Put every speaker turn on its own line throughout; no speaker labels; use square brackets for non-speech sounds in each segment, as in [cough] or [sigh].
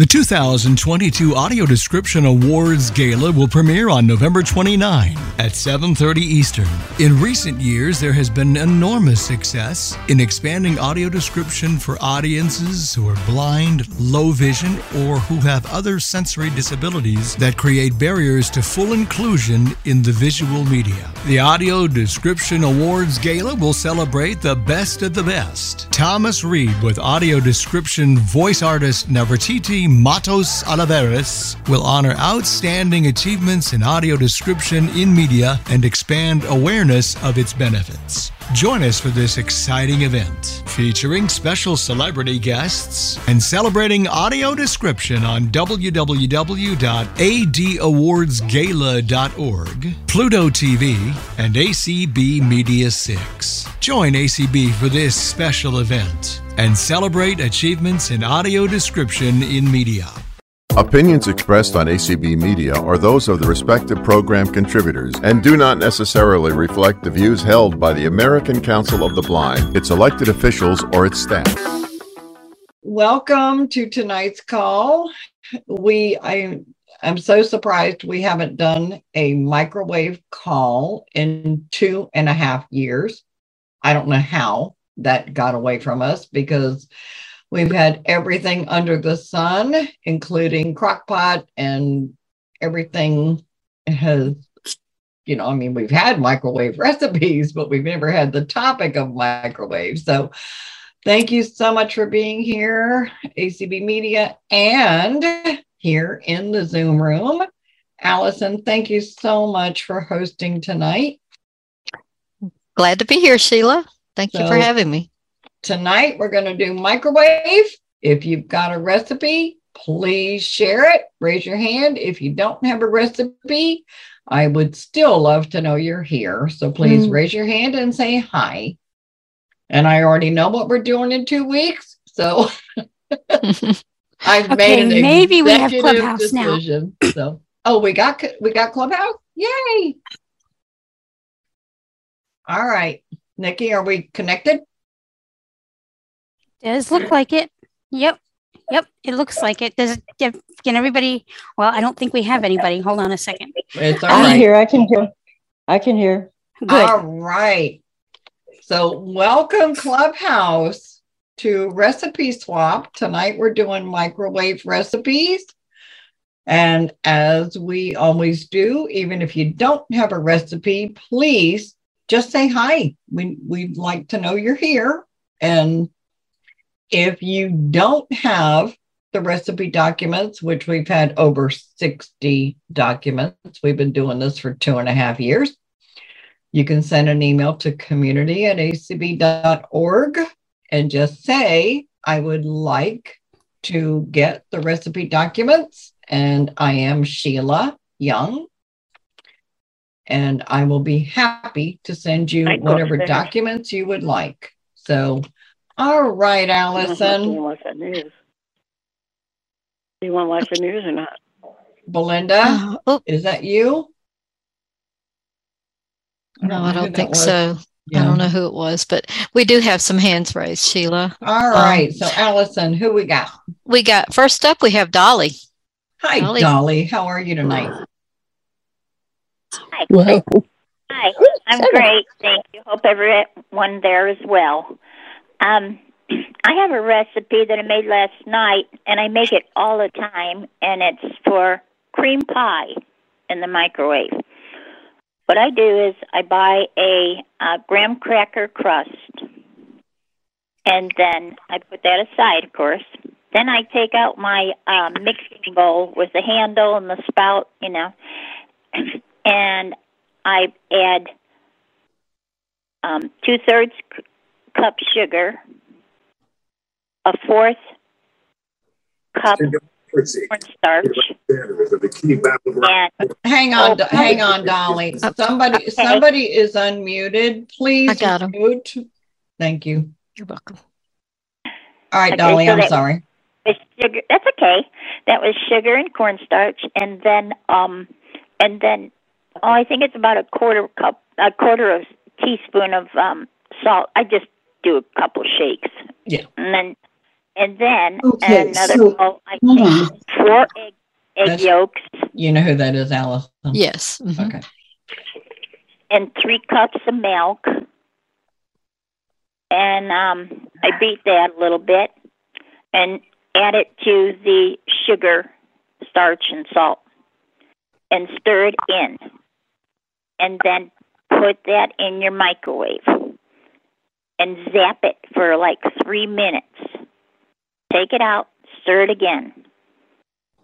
The 2022 Audio Description Awards Gala will premiere on November 29 at 7:30 Eastern. In recent years, there has been enormous success in expanding audio description for audiences who are blind, low vision, or who have other sensory disabilities that create barriers to full inclusion in the visual media. The Audio Description Awards Gala will celebrate the best of the best. Thomas Reid with audio description voice artist Nefertiti Matos Olivares will honor outstanding achievements in audio description in media and expand awareness of its benefits. Join us for this exciting event featuring special celebrity guests and celebrating audio description on www.adawardsgala.org, Pluto TV, and ACB Media 6. Join ACB for this special event and celebrate achievements in audio description in media.
Opinions expressed on ACB Media are those of the respective program contributors and do not necessarily reflect the views held by the American Council of the Blind, its elected officials, or its staff.
Welcome to tonight's call. We I I'm so surprised we haven't done a microwave call in two and a half years. I don't know how that got away from us because We've had everything under the sun, including crockpot and everything has, you know, I mean, we've had microwave [laughs] recipes, but we've never had the topic of microwave. So thank you so much for being here, ACB Media, and here in the Zoom room. Allison, thank you so much for hosting tonight.
Glad to be here, Sheila. Thank so, you for having me.
Tonight, we're going to do microwave. If you've got a recipe, please share it. Raise your hand. If you don't have a recipe, I would still love to know you're here. So please mm. raise your hand and say hi. And I already know what we're doing in two weeks. So [laughs] I've [laughs] okay, made an maybe we have Clubhouse decision. now. So oh, we got we got Clubhouse. Yay! All right, Nikki, are we connected?
Does look like it. Yep. Yep. It looks like it. Does it, can everybody? Well, I don't think we have anybody. Hold on a second.
It's all
I can hear. I can hear. I can hear.
Good. All right. So, welcome, Clubhouse, to Recipe Swap. Tonight, we're doing microwave recipes. And as we always do, even if you don't have a recipe, please just say hi. We, we'd like to know you're here. And if you don't have the recipe documents, which we've had over 60 documents, we've been doing this for two and a half years. You can send an email to community at acb.org and just say, I would like to get the recipe documents. And I am Sheila Young. And I will be happy to send you whatever documents you would like. So all right, Allison.
Do you want to watch that news? Do you want to watch the news or not?
Belinda, uh, oh. is that you?
No, I don't think so. Yeah. I don't know who it was, but we do have some hands raised, Sheila.
All right. Um, so, Allison, who we got?
We got first up, we have Dolly.
Hi, Dolly. Dolly. How are you tonight?
Hi. Well, Hi. I'm great. Thank you. Hope everyone there is well. Um, [clears throat] I have a recipe that I made last night, and I make it all the time, and it's for cream pie in the microwave. What I do is I buy a, a graham cracker crust, and then I put that aside, of course. Then I take out my um, mixing bowl with the handle and the spout, you know, [clears throat] and I add um, two thirds cup sugar, a fourth cup cornstarch.
Hang on, oh, hang on, Dolly. Somebody, okay. somebody is unmuted. Please
I got him. mute.
Thank you.
You're welcome.
All right, okay, Dolly. So I'm sorry.
Sugar. That's okay. That was sugar and cornstarch, and then um, and then oh, I think it's about a quarter cup, a quarter of teaspoon of um salt. I just do a couple shakes.
Yeah.
And then and then okay, another so, bowl. I take four egg, egg That's, yolks.
You know who that is, Alice?
Yes. Mm-hmm.
Okay.
And three cups of milk. And um, I beat that a little bit and add it to the sugar, starch, and salt and stir it in. And then put that in your microwave and zap it for like three minutes. Take it out, stir it again.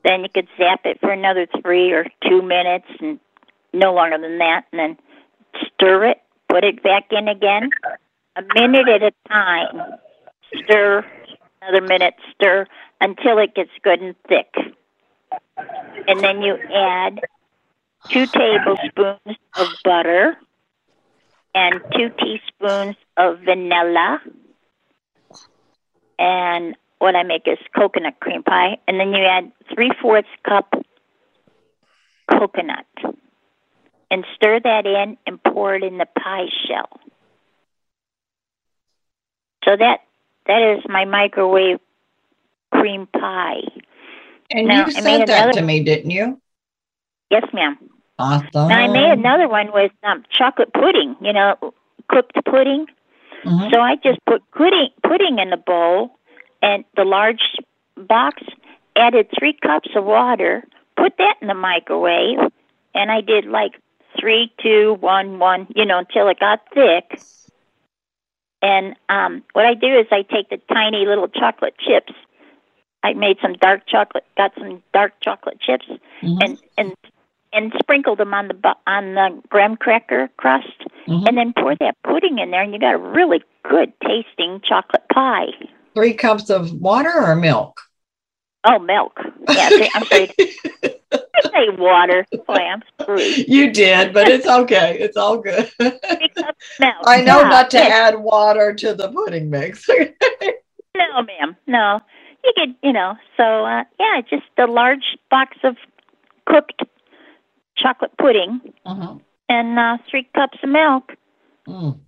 Then you could zap it for another three or two minutes and no longer than that, and then stir it, put it back in again, a minute at a time. Stir, another minute, stir until it gets good and thick. And then you add two tablespoons of butter and two teaspoons of vanilla. And what I make is coconut cream pie. And then you add three fourths cup coconut and stir that in and pour it in the pie shell. So that that is my microwave cream pie.
And now, you sent that to me, didn't you?
Yes, ma'am.
Awesome.
Now I made another one with um, chocolate pudding. You know, cooked pudding. Mm-hmm. So I just put pudding pudding in the bowl, and the large box. Added three cups of water. Put that in the microwave, and I did like three, two, one, one. You know, until it got thick. And um, what I do is I take the tiny little chocolate chips. I made some dark chocolate, got some dark chocolate chips, mm-hmm. and and and sprinkled them on the on the graham cracker crust, mm-hmm. and then pour that pudding in there, and you got a really good tasting chocolate pie.
Three cups of water or milk?
Oh, milk. Yeah, I'm sorry. [laughs] I say water. Boy, I'm screwed.
You did, but it's okay. It's all good. I know yeah. not to add water to the pudding mix. [laughs]
no, ma'am. No. You could, you know, so uh, yeah, just a large box of cooked chocolate pudding uh-huh. and uh, three cups of milk. Mm.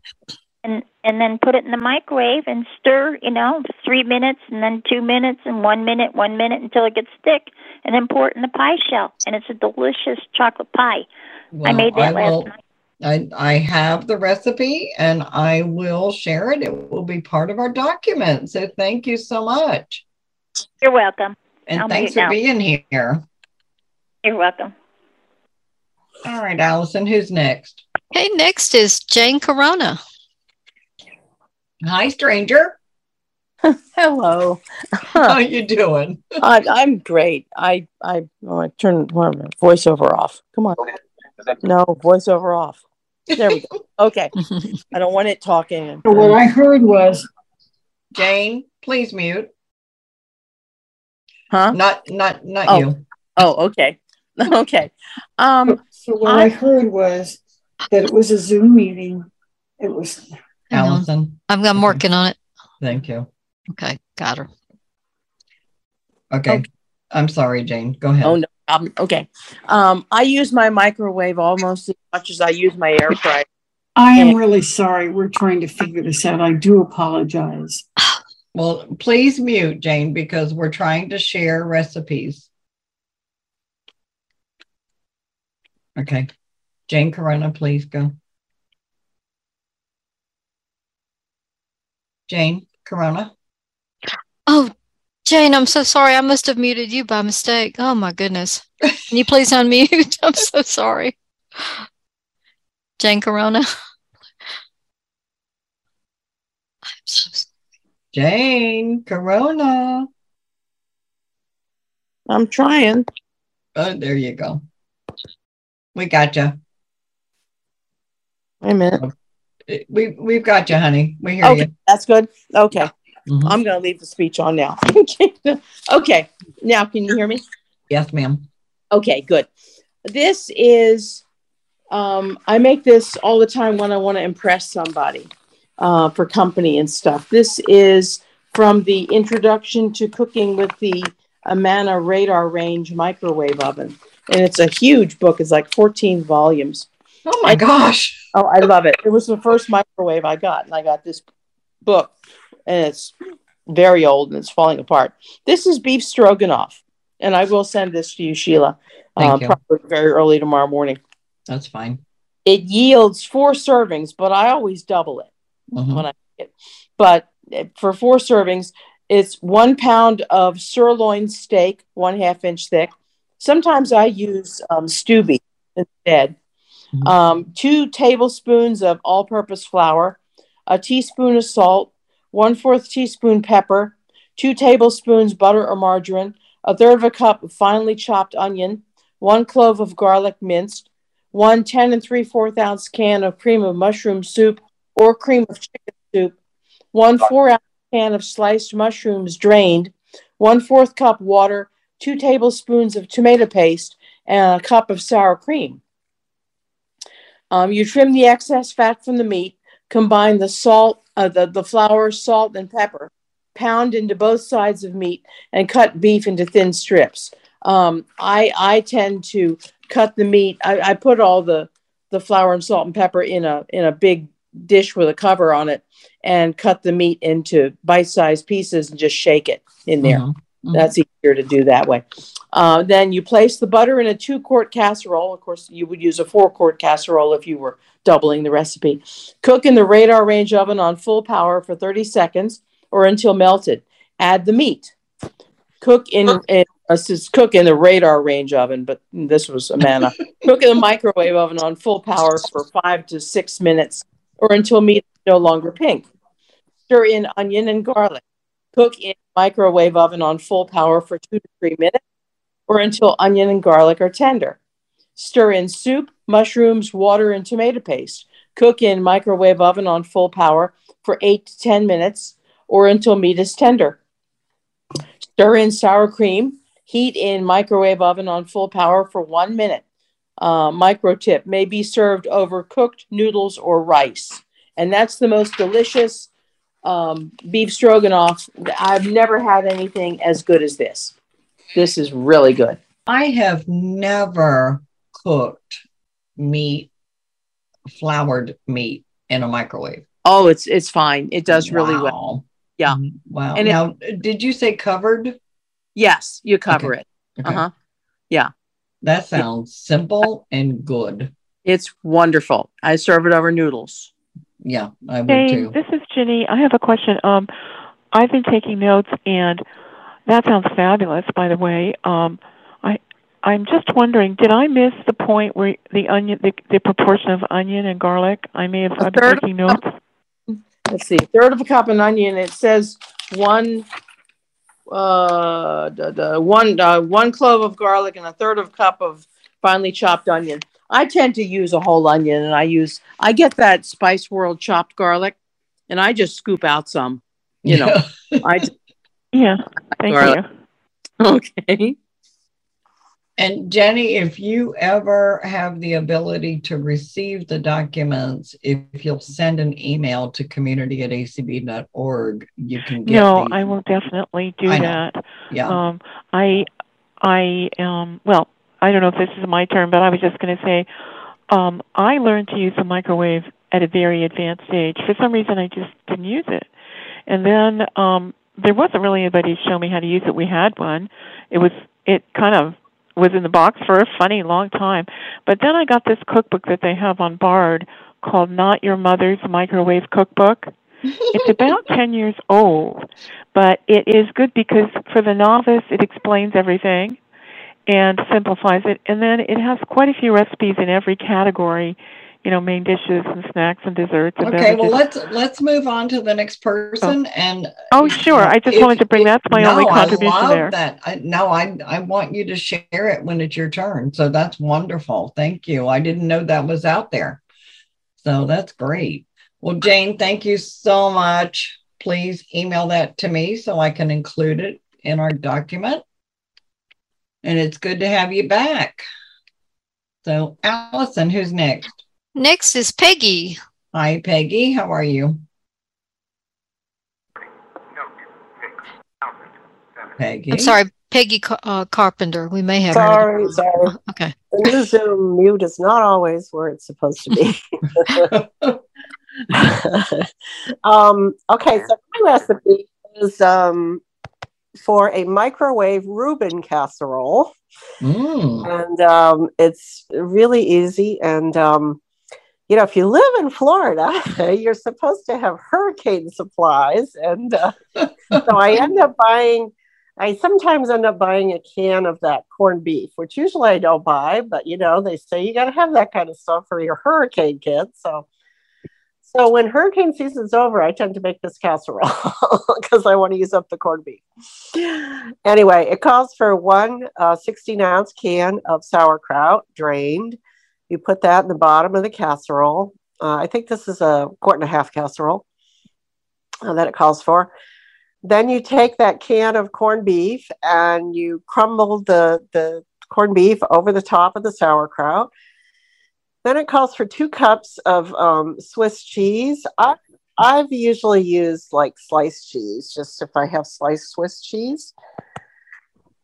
And and then put it in the microwave and stir, you know, three minutes and then two minutes and one minute, one minute until it gets thick, and then pour it in the pie shell, and it's a delicious chocolate pie. Well, I made that I last will, night.
I, I have the recipe and I will share it. It will be part of our document. So thank you so much.
You're welcome.
And I'll thanks for now. being here.
You're welcome.
All right, Allison, who's next?
Okay, next is Jane Corona.
Hi, stranger. [laughs]
Hello. [laughs]
How you doing?
I, am great. I I oh, I turn voiceover off. Come on. No, voiceover off. There we go. [laughs] Okay. I don't want it talking.
What I heard was
Jane, please mute.
Huh?
Not not not
oh.
you.
Oh, okay. Okay. Um
so what I, I heard was that it was a Zoom meeting. It was
Allison.
I'm, I'm working on it.
Thank you.
Okay, got her.
Okay. okay. I'm sorry, Jane. Go ahead.
Oh no problem. Okay. Um, I use my microwave almost as much as I use my air fryer.
I am really sorry. We're trying to figure this out. I do apologize.
Well, please mute, Jane, because we're trying to share recipes. Okay. Jane Corona, please go. Jane Corona.
Oh, Jane, I'm so sorry. I must have muted you by mistake. Oh my goodness. Can you please unmute? [laughs] I'm so sorry. Jane Corona.
I'm so sorry. Jane Corona.
I'm trying.
Oh, there you go. We got you.
Wait a minute.
We we've got you, honey. We hear
okay,
you.
That's good. Okay. Mm-hmm. I'm going to leave the speech on now. [laughs] okay. Now, can you hear me?
Yes, ma'am.
Okay, good. This is, um, I make this all the time when I want to impress somebody uh, for company and stuff. This is from the Introduction to Cooking with the Amana Radarange Microwave Oven and it's a huge book. It's like 14 volumes.
Oh my gosh.
Oh, I love it. It was the first microwave I got, and I got this book, and it's very old and it's falling apart. This is beef stroganoff, and I will send this to you, Sheila,
Thank
uh,
you.
probably very early tomorrow morning.
That's fine.
It yields four servings, but I always double it
Mhm.
when I make it. But uh, for four servings, it's one pound of sirloin steak, one half inch thick. Sometimes I use um, beef instead.
Mhm.
Um, two tablespoons of all purpose flour, a teaspoon of salt, one fourth teaspoon pepper, two tablespoons butter or margarine, a third of a cup of finely chopped onion, one clove of garlic minced, one 10 and three fourth ounce can of cream of mushroom soup or cream of chicken soup, one four ounce can of sliced mushrooms drained, one fourth cup water, two tablespoons of tomato paste, and a cup of sour cream. Um, you trim the excess fat from the meat, combine the salt, uh, the, the flour, salt, and pepper, pound into both sides of meat, and cut beef into thin strips. Um, I, I tend to cut the meat. I, I put all the, the flour and salt and pepper in a, in a big dish with a cover on it and cut the meat into bite-sized pieces and just shake it in there.
Mhm. Mhm.
That's easier to do that way. Uh, then you place the butter in a two quart casserole. Of course, you would use a four quart casserole if you were doubling the recipe. Cook in the radarange oven on full power for 30 seconds or until melted. Add the meat. Cook in, in uh, says cook in the radarange oven, but this was Amana. cook in the microwave oven on full power for five to six minutes or until meat is no longer pink. Stir in onion and garlic. Cook in microwave oven on full power for two to three minutes or until onion and garlic are tender. Stir in soup, mushrooms, water, and tomato paste. Cook in microwave oven on full power for eight to 10 minutes or until meat is tender. Stir in sour cream. Heat in microwave oven on full power for one minute. Uh, micro tip may be served over cooked noodles or rice. And that's the most delicious um, beef stroganoff. I've never had anything as good as this. This is really good.
I have never cooked meat, floured meat in a microwave.
Oh, it's it's fine. It does really well. Yeah.
Wow.
And it-
now, did you say covered?
Yes, you cover
Okay.
it.
Okay.
Uh huh. Yeah,
That sounds simple and good.
it's wonderful. I serve it over noodles.
Yeah, I would
Jane,
too.
this is Ginny. I have a question. Um, I've been taking notes, and that sounds fabulous. By the way, um, I I'm just wondering, did I miss the point where the onion, the, the proportion of onion and garlic? I may have been taking notes.
Let's see, third of a cup of onion. It says one, uh, the, the one uh, one clove of garlic and a third of a cup of finely chopped onion. I tend to use a whole onion, and I use I get that Spice World chopped garlic, and I just scoop out some. You know, I just, [laughs]
Yeah, thank
Garlic.
you.
okay.
And Jenny, if you ever have the ability to receive the documents, if you'll send an email to community at acb.org, you can get
No,
the-
I will definitely do
I
that.
Yeah.
Um, I, I, um, well, I don't know if this is my turn, but I was just going to say, um, I learned to use the microwave at a very advanced age. For some reason, I just didn't use it, and then um, there wasn't really anybody to show me how to use it. We had one. It was it kind of was in the box for a funny long time, but then I got this cookbook that they have on Bard called "Not Your Mother's Microwave Cookbook." it's about [laughs] 10 years old, but it is good because for the novice, it explains everything and simplifies it. And then it has quite a few recipes in every category, you know, main dishes and snacks and desserts. And
Okay, well let's let's move on to the next person. Oh. And
Oh, sure. I just
if-
wanted to bring that's my
no,
only contribution I
love
there.
That I, no, I I want you to share it when it's your turn. So that's wonderful. Thank you. I didn't know that was out there. So that's great. Well, Jane, thank you so much. Please email that to me so I can include it in our document. And it's good to have you back. So, Allison, who's next?
Next is Peggy.
Hi, Peggy. How are you? Peggy.
I'm sorry, Peggy Car- uh, Carpenter. We may have her.
Sorry, sorry.
Okay.
The new Zoom mute is not always where it's supposed to be. [laughs] um, okay, so my recipe is um, for a microwave Reuben casserole.
Mm.
And um, it's really easy. And, um, you know, if you live in Florida, [laughs] you're supposed to have hurricane supplies. And uh, so I end up buying, I sometimes end up buying a can of that corned beef, which usually I don't buy, but, you know, they say you got to have that kind of stuff for your hurricane kit. So, so when hurricane season's over, I tend to make this casserole [laughs] because I want to use up the corned beef. Anyway, it calls for one uh, 16 ounce can of sauerkraut drained. You put that in the bottom of the casserole. Uh, I think this is a quart and a half casserole uh, that it calls for. Then you take that can of corned beef and you crumble the, the corned beef over the top of the sauerkraut. Then it calls for two cups of um, Swiss cheese. I, I've usually used like sliced cheese, just if I have sliced Swiss cheese.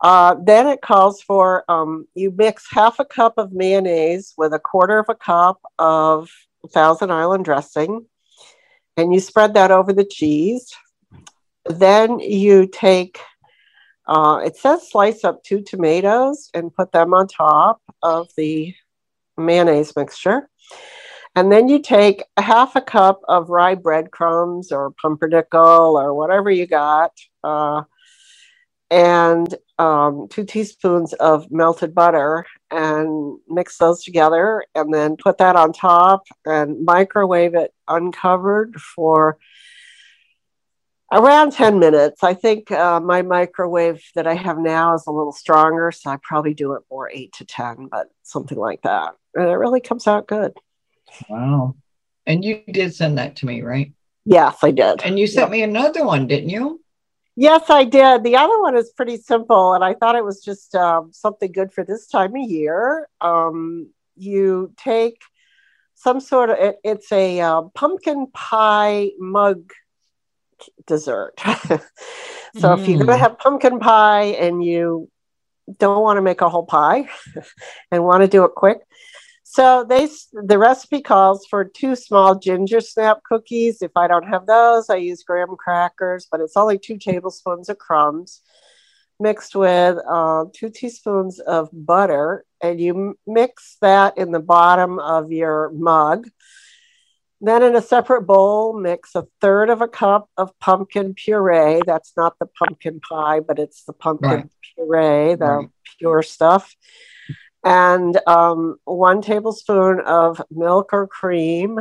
Uh, then it calls for um, you mix half a cup of mayonnaise with a quarter of a cup of Thousand Island dressing, and you spread that over the cheese. Then you take, uh, it says slice up two tomatoes and put them on top of the mayonnaise mixture. And then you take a half a cup of rye breadcrumbs or pumpernickel or whatever you got, uh, and um, two teaspoons of melted butter and mix those together and then put that on top and microwave it uncovered for around 10 minutes. I think uh, my microwave that I have now is a little stronger, so I probably do it more 8 to 10, but something like that. And it really comes out good.
Wow. And you did send that to me, right?
Yes, I did.
And you sent me another one, didn't you?
Yes, I did. The other one is pretty simple, and I thought it was just um, something good for this time of year. Um, you take some sort of it, it's a uh, pumpkin pie mug dessert. [laughs] so if you're going to
Mm.
have pumpkin pie and you don't want to make a whole pie [laughs] and want to do it quick, so they the recipe calls for two small ginger snap cookies. If I don't have those, I use graham crackers, but it's only two tablespoons of crumbs mixed with uh, two teaspoons of butter, and you mix that in the bottom of your mug. Then, in a separate bowl, mix a third of a cup of pumpkin puree. That's not the pumpkin pie, but it's the pumpkin
Right.
puree, the
Right.
pure stuff. And um, one tablespoon of milk or cream,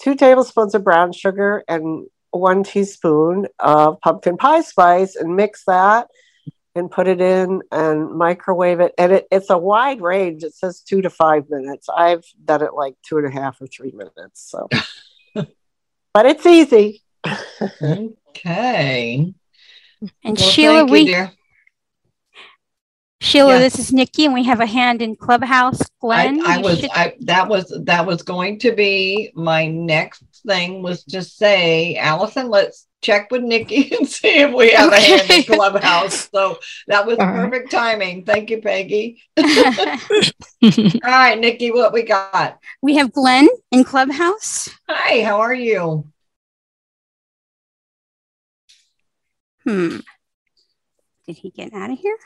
two tablespoons of brown sugar, and one teaspoon of pumpkin pie spice, and mix that and put it in and microwave it. And it, it's a wide range. It says two to five minutes. I've done it like two and a half or three minutes. So, [laughs] but it's easy.
Okay.
And
Well,
Sheila,
thank you,
we
dear.
Sheila,
Yeah.
this is Nikki, and we have a hand in Clubhouse. Glenn,
I, I was
should-
I that was that was going to be my next thing was to say, Allison, let's check with Nikki [laughs] and see if we have a hand in Clubhouse. [laughs] So that was
All right.
perfect timing. Thank you, Peggy. [laughs] All right, Nikki, what we got?
we have Glenn in Clubhouse.
Hi, how are you?
Hmm. Did he get out of here?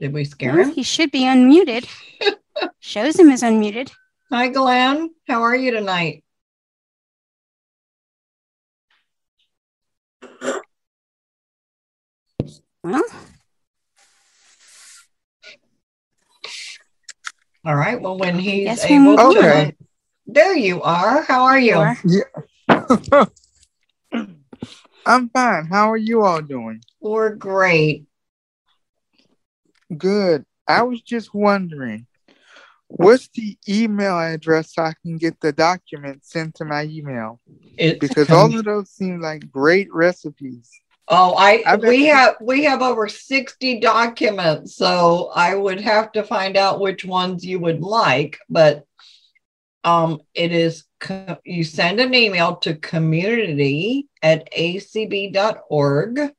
Did we scare
No,
him?
he should be unmuted. [laughs] Shows him is unmuted.
Hi, Glenn. How are you tonight?
Well,
All right. Well, when he's
Guess we'll
able
move
to,
on.
there you are. How are you?
or-
Yeah. [laughs] I'm fine. How are you all doing?
We're great.
Good. I was just wondering, what's the email address so I can get the document sent to my email?
It's
Because all of those seem like great recipes.
Oh, I we have we have over 60 documents, so I would have to find out which ones you would like, but um it is co- you send an email to community at acb.org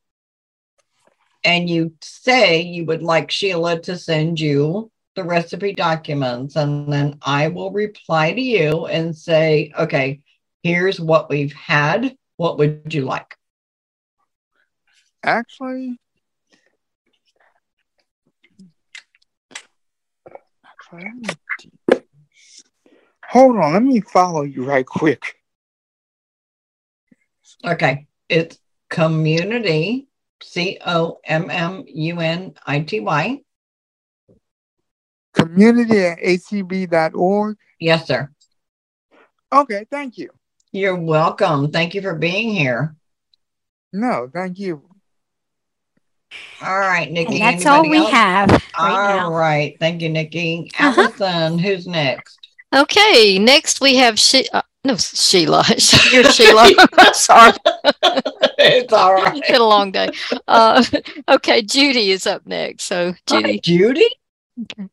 and you say you would like Sheila to send you the recipe documents and then I will reply to you and say, okay, here's what we've had. What would you like?
Actually, actually, let me- hold on. Let me follow you right quick.
Okay. It's community, C O M M U N I T Y.
Community at acb.org.
Yes, sir.
Okay, thank you.
You're welcome. Thank you for being here.
No, thank you.
All right, Nikki.
And that's all we
else?
have right
All
now.
right. Thank you, Nikki.
Uh-huh.
Allison, who's next?
Okay, next we have she- uh, no Sheila. [laughs] You're [laughs] Sheila. [laughs] Sorry.
It's all right. [laughs]
It's been a long day. Uh, [laughs] okay, Judy is up next. So Judy.
Judy? Okay.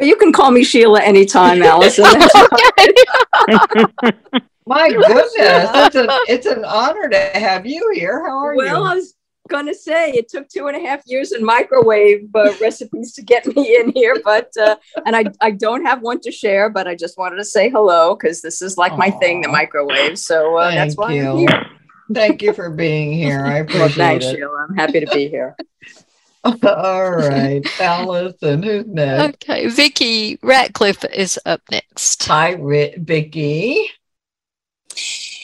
You can call me Sheila anytime, [laughs] Allison.
My goodness, it's an it's an honor to have you here. How are you?
well, I
you?
was gonna say it took two and a half years in microwave uh, recipes to get me in here, but uh, and I I don't have one to share, but I just wanted to say hello because this is like my thing, the microwave. So uh, that's
Thank
why I'm
you.
here.
Thank you for being here. I appreciate
Well, thanks,
it.
Sheila. I'm happy to be here. [laughs] [laughs]
All right, Allison, who's next?
Okay, Vicky Ratcliffe is up next.
Hi, Ri- Vicky.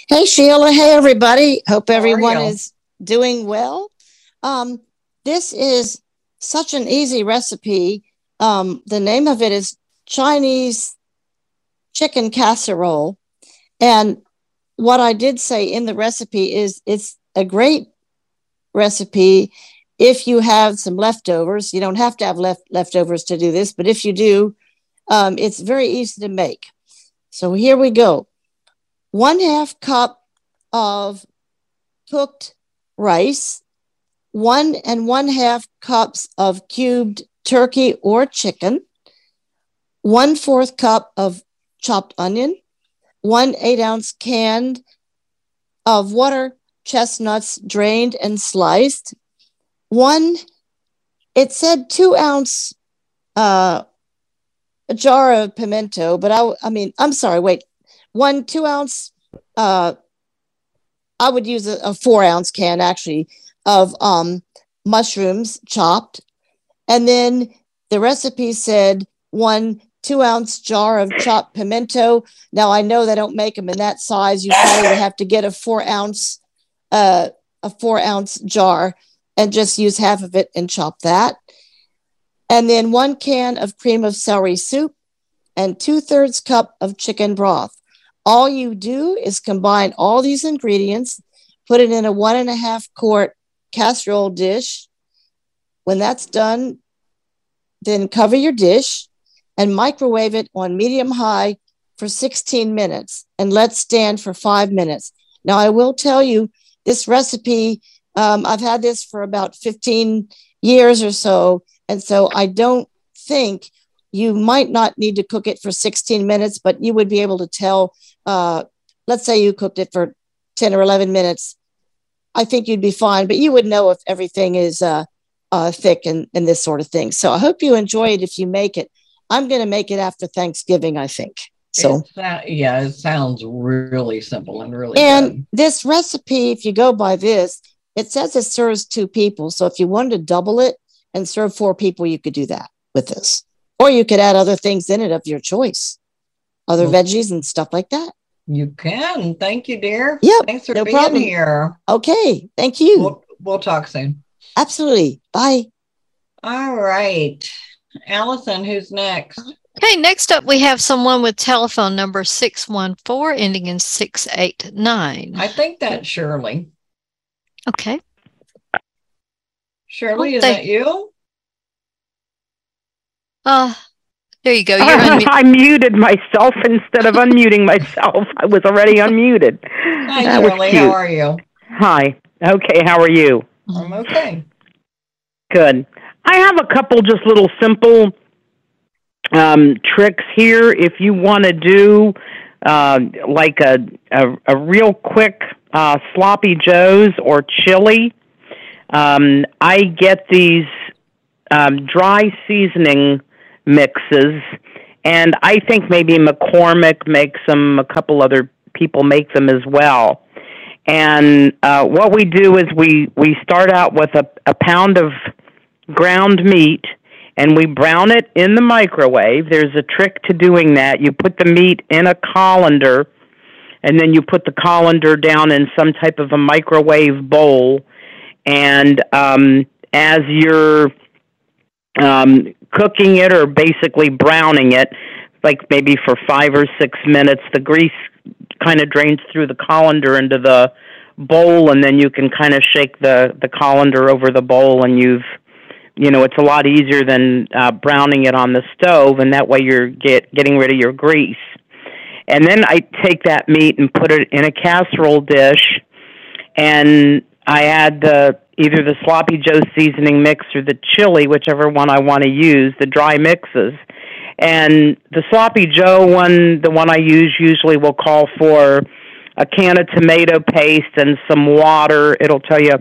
Hey Sheila, hey everybody. Hope everyone is doing well. Um, this is such an easy recipe. Um, the name of it is Chinese chicken casserole. And what I did say in the recipe is it's a great recipe if you have some leftovers. You don't have to have left leftovers to do this, but if you do, um, it's very easy to make. So here we go one half cup of cooked rice, one and one half cups of cubed turkey or chicken, one fourth cup of chopped onion, one eight ounce can of water chestnuts drained and sliced, one, it said two ounce uh, a jar of pimento, but I, I mean, I'm sorry, wait, one two ounce uh i would use a, a four ounce can actually of um mushrooms chopped. And then the recipe said one two ounce jar of chopped pimento. Now i know they don't make them in that size. You probably would have to get a four ounce uh a four ounce jar and just use half of it and chop that. And then one can of cream of celery soup and two thirds cup of chicken broth. All you do is combine all these ingredients, put it in a one and a half quart casserole dish. When that's done, then cover your dish and microwave it on medium high for 16 minutes and let stand for five minutes. Now, I will tell you this recipe, um, I've had this for about 15 years or so. And so I don't think you might not need to cook it for 16 minutes, but you would be able to tell. Uh, let's say you cooked it for 10 or 11 minutes. I think you'd be fine, but you would know if everything is uh, uh, thick and, and this sort of thing. So I hope you enjoy it if you make it. I'm going to make it after Thanksgiving, I think. So,
It yeah, it sounds really simple and really
and
good.
this recipe, if you go by this, it says it serves two people. So if you wanted to double it and serve four people, you could do that with this. Or you could add other things in it of your choice, other veggies and stuff like that.
You can. Thank you, dear.
Yep,
Thanks for
no
being
problem.
here.
Okay, thank you.
We'll, we'll talk soon.
Absolutely. Bye.
All right. Allison, who's next?
Okay, next up we have someone with telephone number 614 ending in 689.
I think that's Shirley.
Okay.
Shirley,
Oh,
is
thank-
that you?
Uh, there you go. You're
I, [laughs]
unmu-
I muted myself instead of unmuting myself. I was already unmuted.
Hi,
That
Shirley. How are you?
Hi. Okay, how are you?
I'm okay.
Good. I have a couple just little simple um, tricks here. If you want to do uh, like a, a, a real quick uh, sloppy joes or chili, um, I get these um, dry seasoning mixes, and I think maybe McCormick makes them. A couple other people make them as well. And uh, what we do is we we start out with a, a pound of ground meat and we brown it in the microwave. There's a trick to doing that. You put the meat in a colander and then you put the colander down in some type of a microwave bowl. And um, as you're um, cooking it or basically browning it, like maybe for five or six minutes, the grease kind of drains through the colander into the bowl, and then you can kind of shake the the colander over the bowl, and you've you know it's a lot easier than uh, browning it on the stove, and that way you're get getting rid of your grease. And then I take that meat and put it in a casserole dish, and I add the either the sloppy Joe seasoning mix or the chili, whichever one I want to use, the dry mixes. And the sloppy Joe one, the one I use usually will call for a can of tomato paste and some water. It'll tell you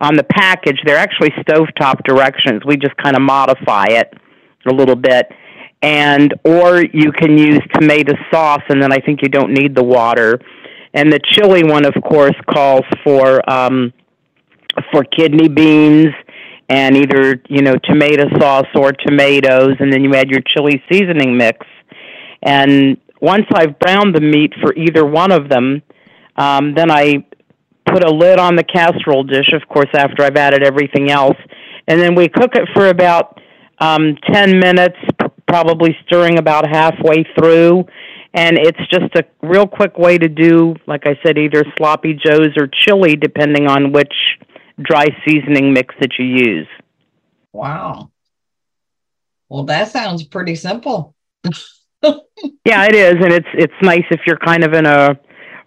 on the package. They're actually stovetop directions. We just kind of modify it a little bit. And or you can use tomato sauce and then I think you don't need the water. And the chili one of course calls for um for kidney beans and either you know tomato sauce or tomatoes and then you add your chili seasoning mix and once i've browned the meat for either one of them um, then i put a lid on the casserole dish of course after i've added everything else and then we cook it for about um, 10 minutes probably stirring about halfway through and it's just a real quick way to do like i said either sloppy joes or chili depending on which dry seasoning mix that you use.
Wow. Well, that sounds pretty simple. [laughs]
yeah, it is, and it's it's nice if you're kind of in a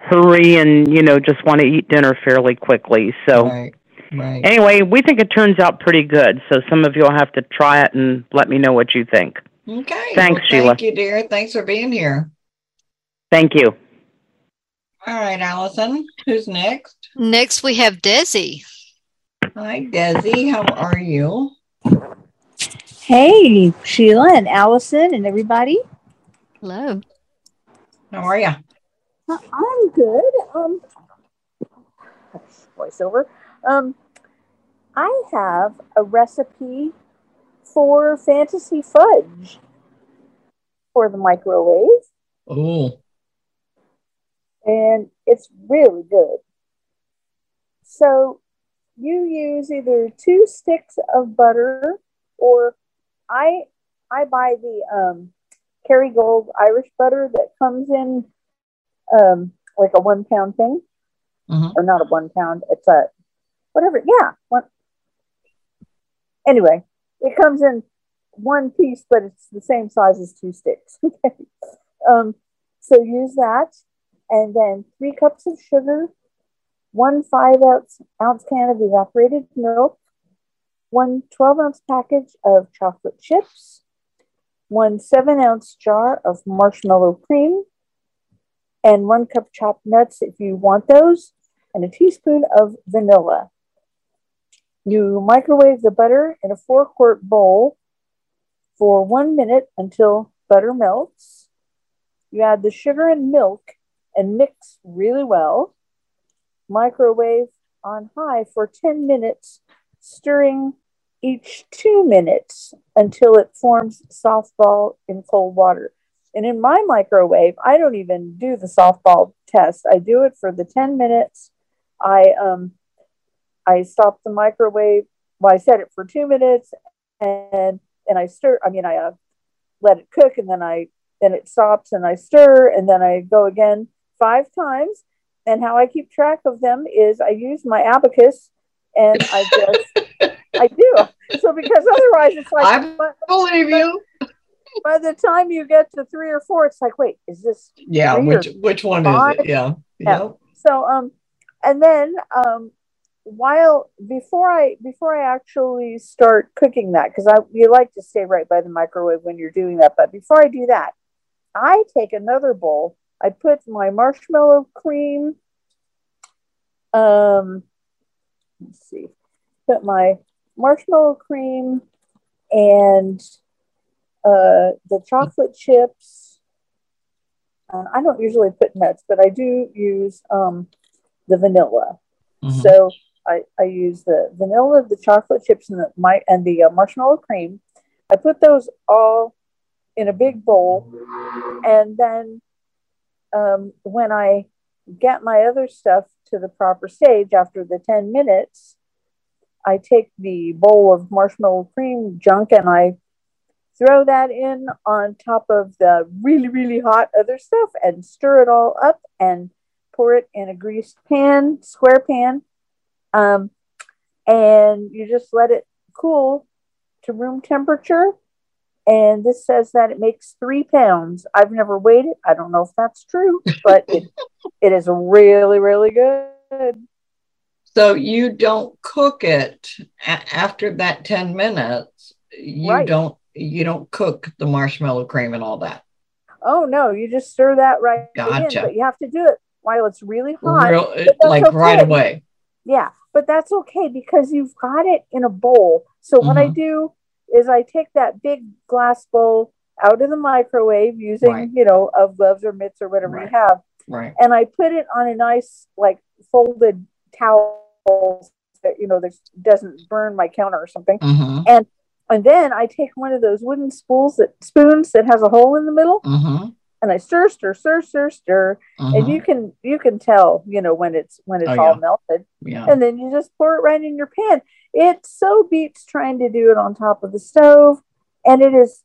hurry and you know just want to eat dinner fairly quickly. So
right, right.
anyway, we think it turns out pretty good. So some of you'll have to try it and let me know what you think.
Okay.
Thanks,
well,
Sheila.
Thank you, dear. Thanks for being here.
Thank you.
All right, Allison. Who's next?
Next, we have Desi.
Hi, Desi. How are you?
Hey, Sheila and Allison and everybody.
Hello.
How are you?
I'm good. Um, voiceover. Um, I have a recipe for fantasy fudge for the microwave,
Oh,
and it's really good. So you use either two sticks of butter or I I buy the um, Kerrygold Irish butter that comes in um, like a one pound thing,
Mhm.
or not a one pound. It's a whatever. Yeah, one. Anyway, it comes in one piece, but it's the same size as two sticks. [laughs] okay. Um, so use that, and then three cups of sugar, one five ounce, ounce can of evaporated milk, one 12 ounce package of chocolate chips, one seven ounce jar of marshmallow cream, and one cup chopped nuts if you want those, and a teaspoon of vanilla. You microwave the butter in a four quart bowl for one minute until butter melts. You add the sugar and milk and mix really well. Microwave on high for 10 minutes, stirring each two minutes until it forms softball in cold water. And in my microwave, I don't even do the softball test. I do it for the 10 minutes. I um I stop the microwave. Well, I set it for two minutes and and I stir. I mean, I uh, let it cook and then I then it stops and I stir and then I go again five times. And how I keep track of them is I use my abacus and I [laughs] just I do. So because otherwise it's like
I believe you. [laughs]
By the time you get to three or four, it's like, wait, is this
Yeah, which which one
five?
is it? Yeah.
Yeah.
Yep.
So um and then um while before I before I actually start cooking that, because I you like to stay right by the microwave when you're doing that, but before I do that, I take another bowl, I put my marshmallow cream, um let's see, put my marshmallow cream and uh the chocolate chips and I don't usually put nuts, but I do use um, the vanilla.
Mhm.
So I, I use the vanilla, the chocolate chips, and the my and the uh, marshmallow cream. I put those all in a big bowl, and then um, when I get my other stuff to the proper stage after the ten minutes, I take the bowl of marshmallow cream junk and I throw that in on top of the really really hot other stuff and stir it all up and pour it in a greased pan, square pan, um, and you just let it cool to room temperature. And this says that it makes three pounds. I've never weighed it. I don't know if that's true, but it, [laughs] it is really, really good.
So you don't cook it a- after that 10 minutes. You
Right.
don't you don't cook the marshmallow cream and all that.
Oh no, you just stir that right
Gotcha.
in, but you have to do it while it's really hot.
Real,
that's
like right away.
Yeah, but that's okay because you've got it in a bowl. So what I
Mhm.
do is I take that big glass bowl out of the microwave using,
Right.
you know, of gloves or mitts or whatever you have,
Right.
and I put it on a nice like folded towel that you know that doesn't burn my counter or something.
Mhm.
And and then I take one of those wooden spools that spoons that has a hole in the middle,
Mm-hmm.
and I stir, stir, stir, stir, stir, and
Mhm.
you can you can tell, you know, when it's when it's
Oh,
all
yeah.
melted,
Yeah.
and then you just pour it right in your pan. It so beats trying to do it on top of the stove, and it is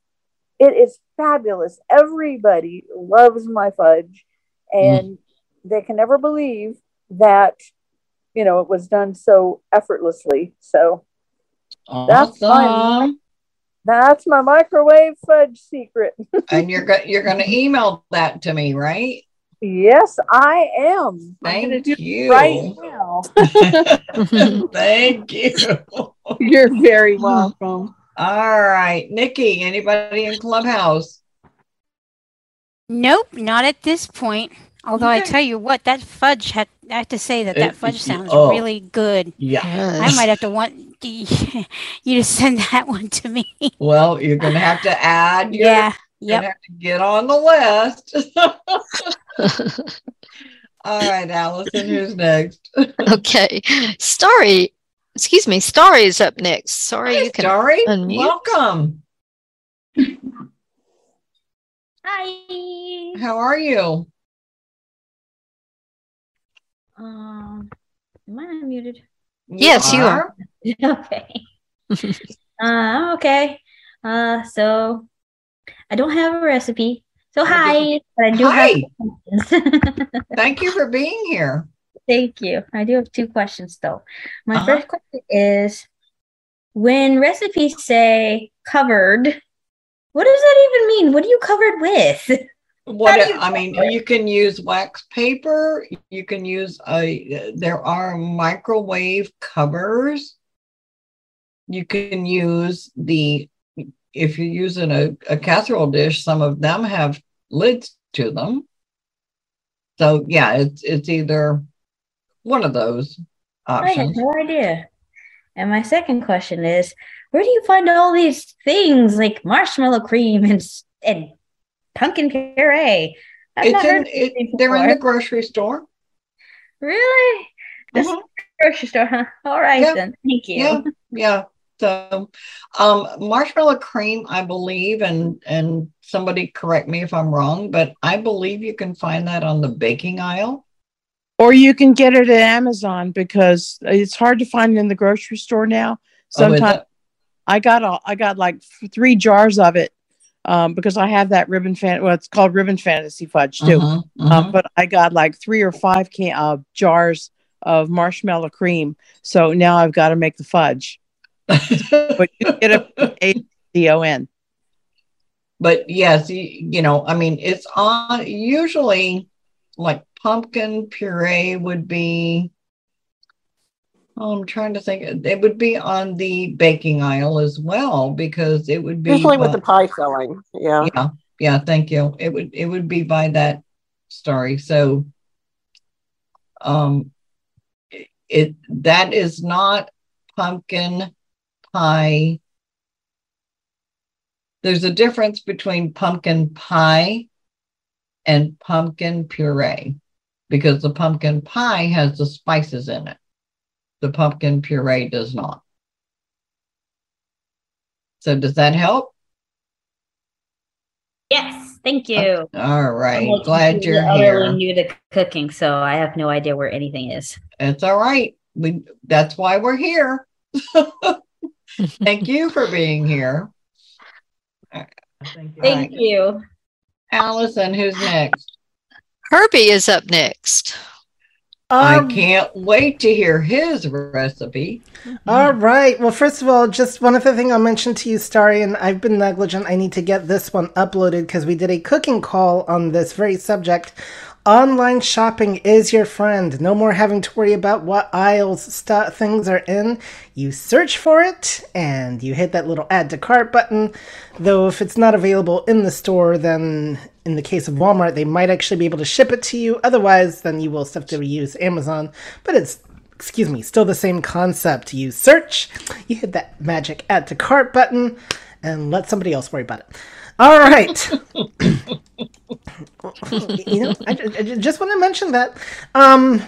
it is fabulous. Everybody loves my fudge, and they can never believe that you know it was done so effortlessly. So that's my that's my microwave fudge secret. [laughs]
and you're go- you're going to email that to me, right?
yes, I am. I'm gonna
Thank
do
you.
right now. [laughs]
Thank you. [laughs]
You're very welcome.
All right, Nikki. Anybody in Clubhouse?
Nope, not at this point. Although I tell you what, that fudge had I have to say that that fudge sounds
oh.
really good.
Yeah.
I might have to want [laughs] you just send that one to me.
Well, you're going to have to add. Your,
Yeah,
You're
yep.
have to get on the list. [laughs] All right, Allison. Who's next? [laughs]
okay. Story. excuse me, Story is up next. Sorry,
Hi,
you can
Starry.
unmute.
Welcome.
Hi.
How are you?
Um, am I unmuted?
Yes, you are. [laughs]
okay. uh, okay. Uh, so I don't have a recipe. So hi, but I do
Hi. [laughs] Thank you for being here.
Thank you. I do have two questions though. My
Uh-huh.
first question is when recipes say covered, what does that even mean? What are you covered with? [laughs]
What
you
I mean, you can use wax paper. You can use a. There are microwave covers. You can use the. If you're using a, a casserole dish, some of them have lids to them. So yeah, it's it's either one of those
I had
options.
no idea. And my second question is, where do you find all these things like marshmallow cream and and pumpkin puree? I've
It's
not
in, it, they're in the grocery store.
Really? Just mm-hmm. grocery store, huh? All right
Yeah.
then. Thank you.
Yeah, yeah. So, um, marshmallow cream, I believe, and and somebody correct me if I'm wrong, but I believe you can find that on the baking aisle.
Or you can get it at Amazon because it's hard to find in the grocery store now.
Oh,
Sometimes
it?
I got a, I got like three jars of it um, because I have that ribbon fan. Well, it's called ribbon fantasy fudge too.
Mhm,
Um,
mhm.
but I got like three or five can uh, jars of marshmallow cream. So now I've got to make the fudge. But you get a A D O N.
But yes, you, you know, I mean, it's on usually like pumpkin puree would be. Oh, I'm trying to think. It would be on the baking aisle as well because it would be
Usually with the pie filling. Yeah.
yeah yeah thank you it would it would be by that story so um it, it that is not pumpkin pie there's a difference between pumpkin pie and pumpkin puree because the pumpkin pie has the spices in it. The pumpkin puree does not. So, does that help?
Yes, thank you.
All right.
I'm
Glad you're here.
new to cooking, so I have no idea where anything is.
It's all right. We that's why we're here. [laughs] Thank you for being here.
Thank you.
Allison, who's next?
Herbie is up next.
I
Um,
can't wait to hear his recipe.
All right. Well, first of all, just one other thing I'll mention to you, Starry, and I've been negligent. I need to get this one uploaded because we did a cooking call on this very subject. Online shopping is your friend. No more having to worry about what aisles stu- things are in. You search for it and you hit that little add to cart button. Though, if it's not available in the store, then in the case of Walmart, they might actually be able to ship it to you. Otherwise, then you will still have to use Amazon. But it's excuse me, still the same concept. You search, you hit that magic add to cart button, and let somebody else worry about it. All right. [laughs] [laughs] you know, I, I just want to mention that. Um,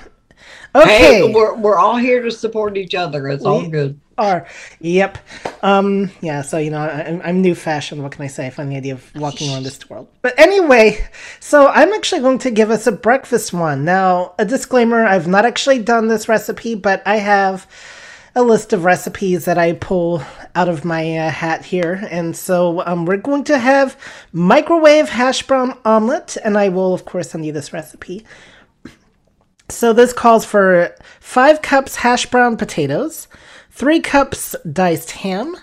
okay.
Hey, we're, we're all here to support each other. It's all good.
Are yep. Um, yeah. So you know, I, I'm- I'm new fashion. What can I say? I find the idea of walking around this world. But anyway, so I'm actually going to give us a breakfast one. Now, a disclaimer: I've not actually done this recipe, but I have a list of recipes that I pull out of my uh, hat here, and so um, we're going to have microwave hash brown omelet, and I will, of course, send you this recipe. So this calls for five cups hash brown potatoes, three cups diced ham,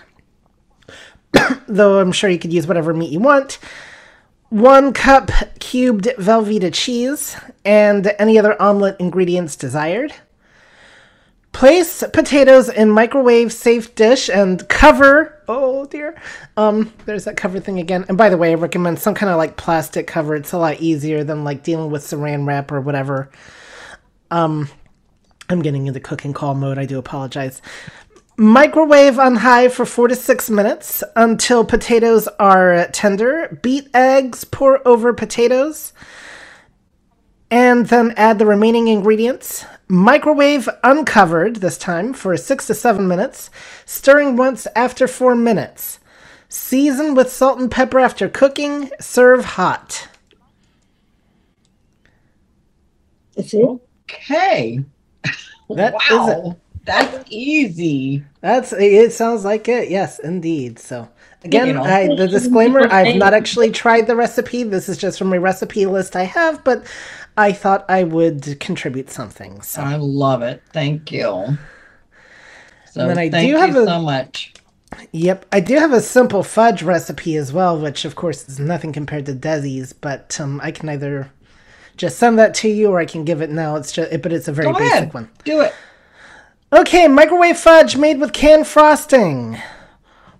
[coughs] though I'm sure you could use whatever meat you want, one cup cubed Velveeta cheese, and any other omelet ingredients desired. Place potatoes in microwave safe dish and cover. Oh dear. Um, there's that cover thing again. And by the way, I recommend some kind of like plastic cover. It's a lot easier than like dealing with saran wrap or whatever. Um, I'm getting into cooking call mode. I do apologize. Microwave on high for four to six minutes until potatoes are tender. Beat eggs, pour over potatoes, and then add the remaining ingredients. Microwave uncovered this time for six to seven minutes, stirring once after four minutes. Season with salt and pepper after cooking. Serve hot.
That's it.
Okay. [laughs]
That is
wow.
it.
That's easy.
That's it. Sounds like it. Yes, indeed. So again,
You know.
I, the disclaimer: I've not actually tried the recipe. This is just from a recipe list I have, but I thought I would contribute something. So
I love it. Thank you. So
And then I
thank
do
you
have a-
so much.
Yep, I do have a simple fudge recipe as well, which of course is nothing compared to Desi's, but um, I can either just send that to you or I can give it now. It's just, but it's a very
Go
basic
ahead.
one.
Do it.
Okay, microwave fudge made with canned frosting.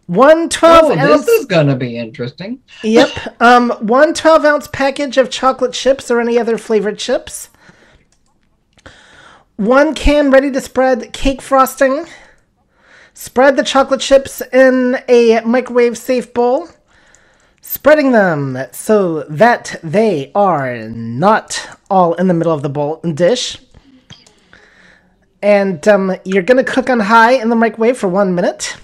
One 12
Oh,
ounce.
this is going to be interesting.
Yep. [laughs] Um, one 12 ounce package of chocolate chips or any other flavored chips. One can ready to spread cake frosting. Spread the chocolate chips in a microwave safe bowl. Spreading them so that they are not all in the middle of the bowl and dish. And um, you're going to cook on high in the microwave for one minute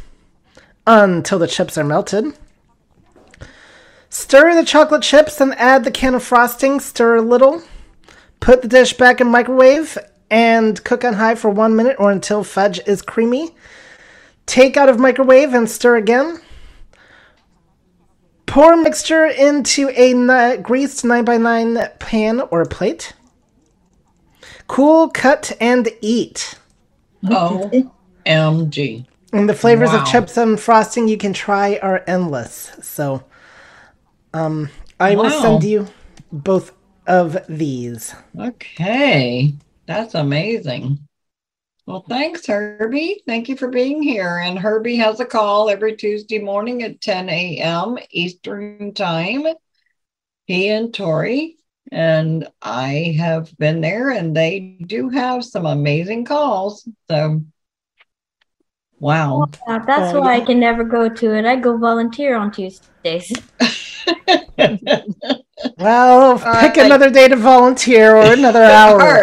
until the chips are melted. Stir the chocolate chips and add the can of frosting. Stir a little. Put the dish back in microwave and cook on high for one minute or until fudge is creamy. Take out of microwave and stir again. Pour mixture into a ni- greased 9x9 pan or plate. Cool, cut, and eat.
OMG.
And the flavors
Wow.
of chips and frosting you can try are endless. So, um, I will send you both of these.
Okay. That's amazing. Well, thanks, Herbie. Thank you for being here. And Herbie has a call every Tuesday morning at 10 a.m. Eastern Time. He and Tori. And I have been there, and they do have some amazing calls. So, wow.
Uh, that's why I can never go to it. I go volunteer on Tuesdays. [laughs]
Well, pick
right.
another day to volunteer or [laughs] another hour. [laughs]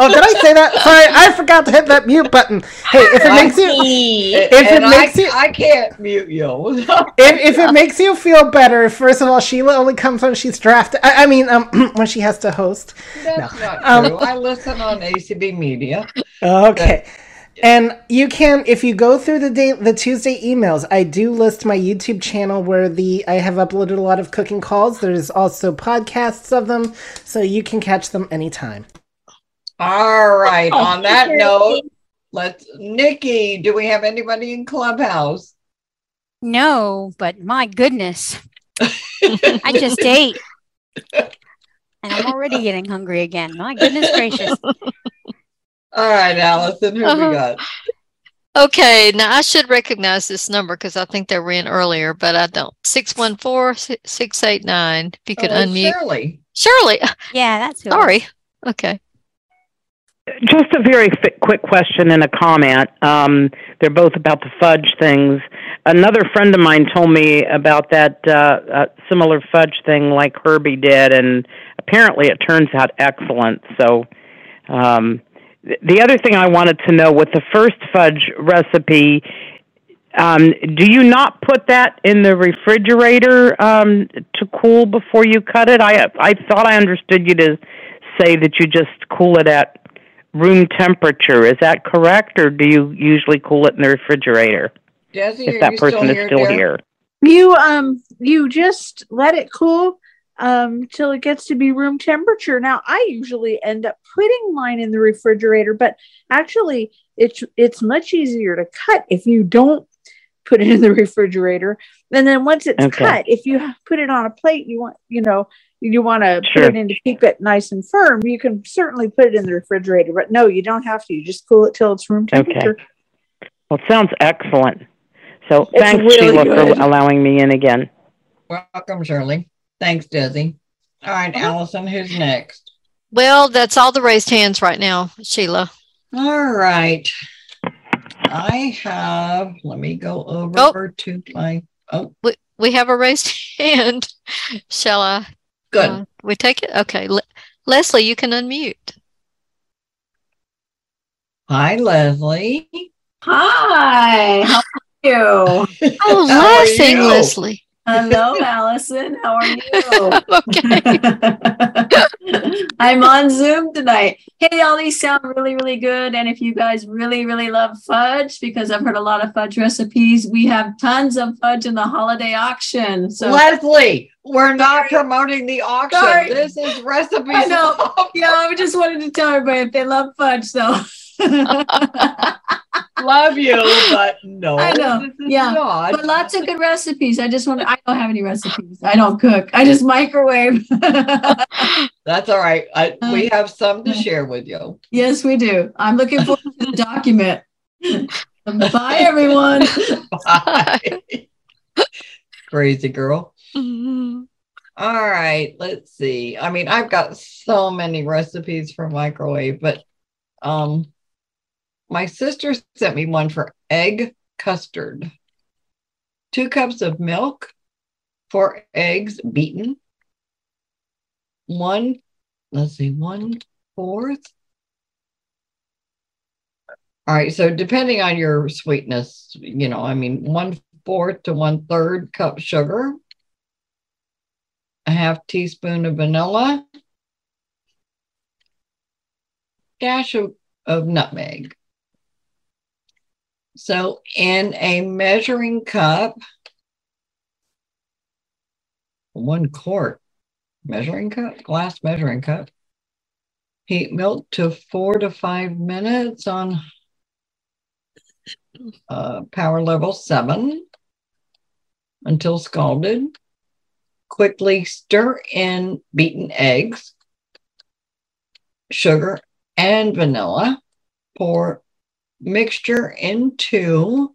Oh, did I say that? Sorry, I forgot to hit that mute button. Hey, if it makes you, if it makes
I,
you,
I can't mute you.
if, if it makes you feel better, first of all, Sheila only comes when she's drafted. I, I mean, um, [clears throat] when she has to host.
That's not
Um,
true. I listen on ACB Media.
Okay. And you can, if you go through the day, the Tuesday emails, I do list my YouTube channel where the I have uploaded a lot of cooking calls. There's also podcasts of them, so you can catch them anytime.
All right.
Oh,
on that
okay.
note, let's Nikki, do we have anybody in Clubhouse?
No, but my goodness. I just [laughs] ate. And I'm already getting hungry again. My goodness gracious. [laughs]
All right, Allison, who
Uh-huh.
we got?
Okay, now I should recognize this number because I think they were in earlier, but I don't. 614 689. If you could
Oh,
unmute.
Shirley.
Shirley.
Yeah, that's who.
Sorry. Okay.
Just a very fi- quick question and a comment. Um, they're both about the fudge things. Another friend of mine told me about that uh, uh, similar fudge thing like Herbie did, and apparently it turns out excellent. So, um, th- the other thing I wanted to know with the first fudge recipe, um, do you not put that in the refrigerator um, to cool before you cut it? I I thought I understood you to say that you just cool it at room temperature. Is that correct, or do you usually cool it in the refrigerator?
Desi,
if that person
still
is still
dear?
here.
You um you just let it cool um till it gets to be room temperature. Now I usually end up putting mine in the refrigerator, but actually it's it's much easier to cut if you don't put it in the [laughs] refrigerator. And then once it's
Okay.
cut, if you put it on a plate, you want you know you want to
Sure.
put it in to keep it nice and firm. You can certainly put it in the refrigerator, but no, you don't have to. You just cool it till it's room temperature.
Okay. Well, it sounds excellent. So
It's
thanks,
really
Sheila,
good.
for allowing me in again.
Welcome, Shirley. Thanks, Desi. All right,
Uh-huh.
Allison, who's next?
Well, that's all the raised hands right now, Sheila.
All right. I have, let me go over to my, oh,
We, we have a raised [laughs] hand. Shall I?
Good.
uh, we take it? Okay. Le- Leslie, you can unmute.
hi, Leslie.
Hi, how are you? [laughs]
Oh,
How
laughing. Leslie.
Hello, Allison. How are you? [laughs]
okay. [laughs]
I'm on Zoom tonight. Hey, all these sound really, really good. And if you guys really, really love fudge, because I've heard a lot of fudge recipes, we have tons of fudge in the holiday auction. So
Leslie, we're not promoting the auction.
Sorry.
This is recipes. [laughs]
I know. Yeah, I just wanted to tell everybody if they love fudge. So [laughs]
Love you, but no.
I know.
this is
Yeah.
not.
But lots of good recipes. I just want to, I don't have any recipes. I don't cook. I just microwave. [laughs]
That's all right. I,
Uh,
we have some to share with you.
yes, we do. I'm looking forward to the document. [laughs] Bye, everyone.
Bye. Crazy girl.
Mhm.
All right, let's see. I mean, I've got so many recipes for microwave, but um my sister sent me one for egg custard. Two cups of milk, four eggs beaten, one, let's see, one fourth. All right, so depending on your sweetness, you know, I mean, one fourth to one third cup sugar, a half teaspoon of vanilla, dash of, of nutmeg. So, in a measuring cup, one quart measuring cup, glass measuring cup, heat milk to four to five minutes on uh, power level seven until scalded. Quickly stir in beaten eggs, sugar, and vanilla. Pour mixture into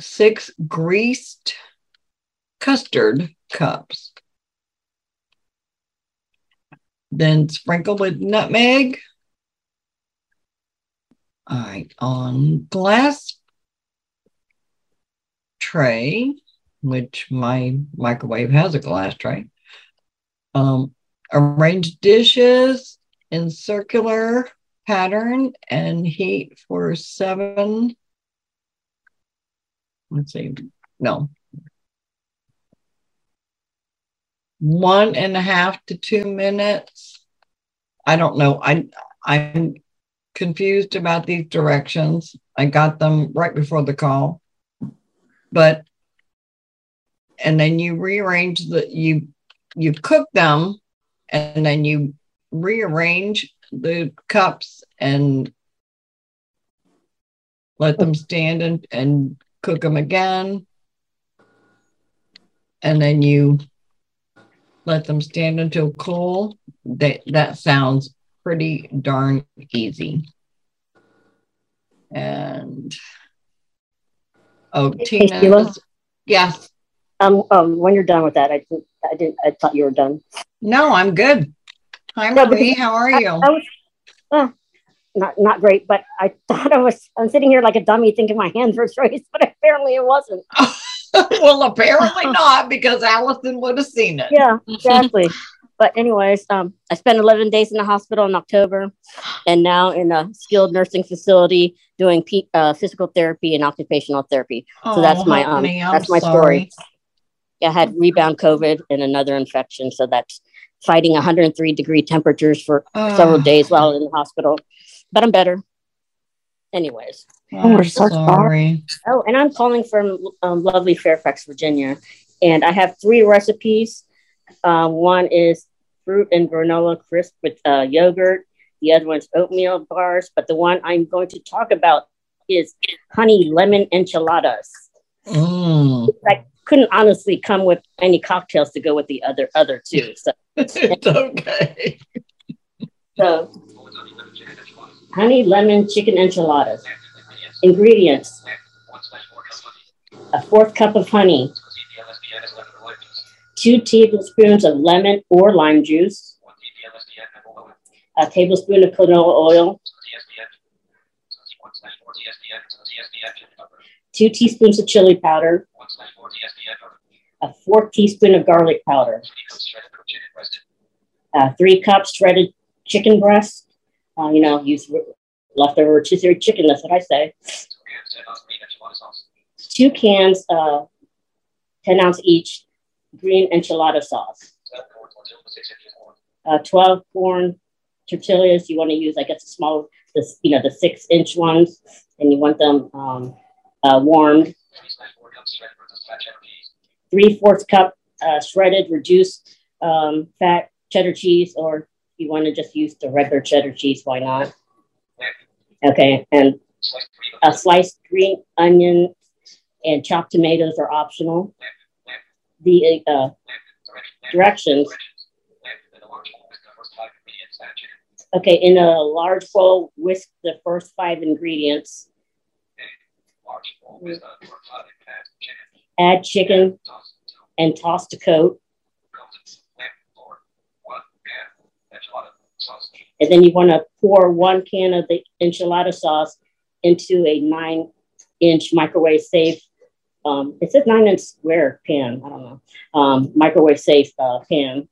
six greased custard cups. Then sprinkle with nutmeg. All right, on glass tray, which my microwave has a glass tray. um, arrange dishes in circular pattern and heat for seven. Let's see, no. One and a half to two minutes. I don't know. I I'm confused about these directions. I got them right before the call. But and then you rearrange the you you cook them and then you rearrange the cups and let them stand and, and cook them again. And then you let them stand until cool. That that sounds pretty darn easy. And oh
Hey,
tina.
Sheila?
yes.
Um, um, when you're done with that, I didn't, I didn't, I thought you were done.
no i'm good hi
No,
marie
because
how are you
I was, uh, not, not great, but I [laughs] thought I was, I'm sitting here like a dummy thinking my hands were raised, [laughs] but apparently it wasn't. [laughs]
well apparently not because allison would have seen it
Yeah, exactly. but anyways, um, I spent 11 days in the hospital in October, and now in a skilled nursing facility doing P- uh, physical therapy and occupational therapy. so
Oh,
that's my um,
honey,
that's my
sorry.
story. I had rebound COVID and another infection, so that's fighting 103 degree temperatures for several
Ah.
days while in the hospital. But I'm better. Anyways.
Oh, we're so sorry.
Oh, and I'm calling from um, lovely Fairfax, Virginia. And I have three recipes. Um, one is fruit and granola crisp with uh, yogurt. The other one's oatmeal bars. But the one I'm going to talk about is honey lemon enchiladas.
Mm.
I couldn't honestly come with any cocktails to go with the other other two. [laughs] So
it's okay.
So, honey lemon chicken enchiladas. Ingredients: a fourth cup of honey, two tablespoons of lemon or lime juice, a tablespoon of canola oil, two teaspoons of chili powder, a fourth teaspoon of garlic powder, uh, three cups shredded chicken breast. Uh, you know, use leftover rotisserie chicken. That's what I say. Two cans, uh, ten ounce each, green enchilada sauce. Uh, Twelve corn tortillas. You want to use, I guess, the small, the you know, the six inch ones, and you want them um, uh, warmed. Three fourths cup uh, shredded reduced um, fat cheddar cheese, or you want to just use the regular cheddar cheese, why not? Okay, and a sliced green onion and chopped tomatoes are optional. The uh, directions. Okay, in a large bowl, whisk the first five ingredients. Add chicken and toss to coat. And then you want to pour one can of the enchilada sauce into a nine inch microwave safe. Um, it says nine inch square pan. I don't know. Um, microwave safe uh, pan.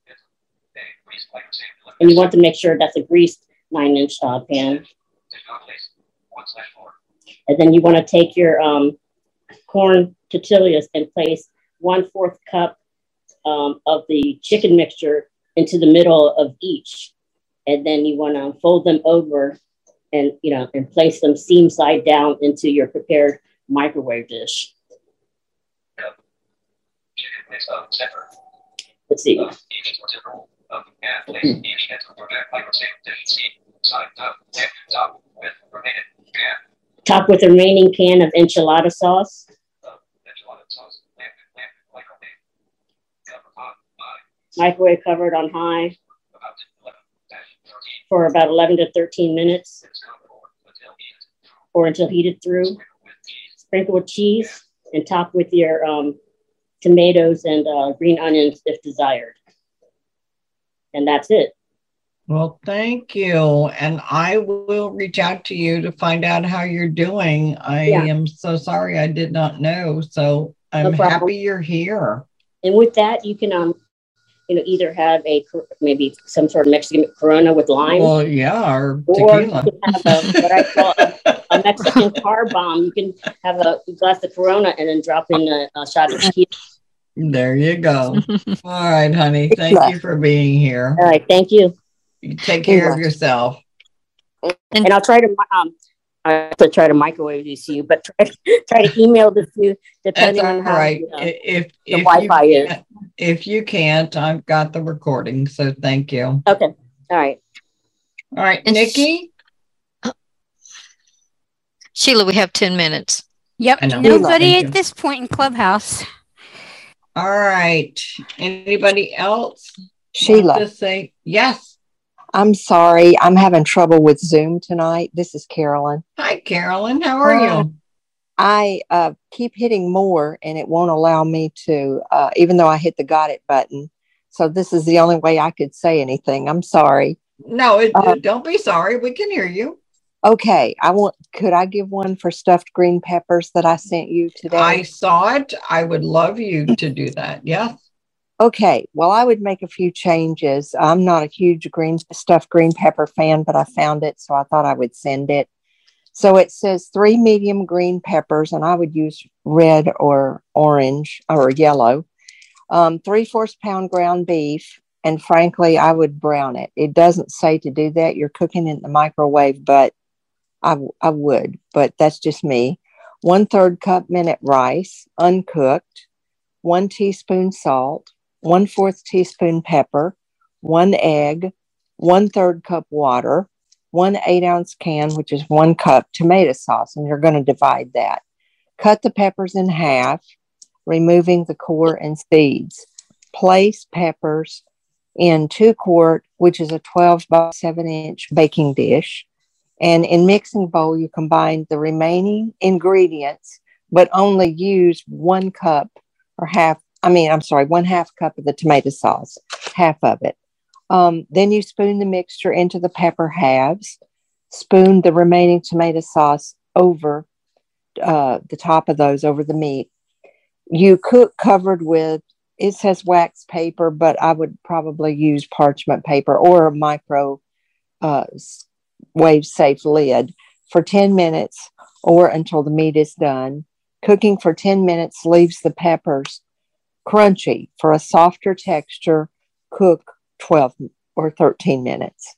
And you want to make sure that's a greased nine inch uh, pan. And then you want to take your um, corn tortillas and place one fourth cup um, of the chicken mixture into the middle of each. And then you want to fold them over and, you know, and place them seam side down into your prepared microwave dish. Let's see. Top with the remaining can of enchilada sauce. Microwave covered on high for about 11 to 13 minutes or until heated through. Sprinkle with cheese and top with your um, tomatoes and uh, green onions if desired. And that's it.
Well, thank you. And I will reach out to you to find out how you're doing. I
Yeah.
am so sorry I did not know. So I'm
problem.
happy you're here.
And with that, you can um, you know, either have a maybe some sort of Mexican Corona with lime.
Well, yeah, or
Or
tequila.
you can have a, what I call a, a Mexican [laughs] car bomb. You can have a glass of Corona and then drop in a, a shot of tequila.
There you go. [laughs] All right, honey. Thank you for being here.
All right, thank you.
You take care of yourself.
And, I'll try to um, I have to try to microwave these to you, but try, [laughs] try to email this to you
That's
depending
all
on how
right.
you uh,
know, If
the
if
Wi-Fi
you
is.
If you can't, I've got the recording. So thank you.
Okay. All right.
All right, Nikki.
Sheila, we have 10 minutes.
Yep. Nobody at this point in Clubhouse.
All right. Anybody else?
Sheila.
To say yes.
I'm sorry. I'm having trouble with Zoom tonight. This is Carolyn.
Hi, Carolyn. How are
Hi.
you?
I uh, keep hitting more and it won't allow me to, uh, even though I hit the got it button. So this is the only way I could say anything. I'm sorry.
No, it,
Uh,
don't be sorry. We can hear you.
Okay. I want, could I give one for stuffed green peppers that I sent you today?
I saw it. I would love you to do that. Yes.
Okay, well, I would make a few changes. I'm not a huge green stuffed green pepper fan, but I found it, so I thought I would send it. So it says three medium green peppers, and I would use red or orange or yellow. Um, three fourths pound ground beef, and frankly, I would brown it. It doesn't say to do that. You're cooking in the microwave, but I, I would, but that's just me. One third cup minute rice, uncooked, one teaspoon salt, one fourth teaspoon pepper, one egg, one third cup water, one eight ounce can, which is one cup tomato sauce, and you're going to divide that. Cut the peppers in half, removing the core and seeds. Place peppers in two quart, which is a 12 by 7 inch baking dish. And in mixing bowl, you combine the remaining ingredients, but only use one cup or half. I mean, I'm sorry, one half cup of the tomato sauce, half of it. Um, then you spoon the mixture into the pepper halves, spoon the remaining tomato sauce over uh, the top of those over the meat. You cook covered with, it says wax paper, but I would probably use parchment paper or a micro uh, wave safe lid for 10 minutes or until the meat is done. Cooking for 10 minutes leaves the peppers crunchy. For a softer texture, cook 12 or 13 minutes.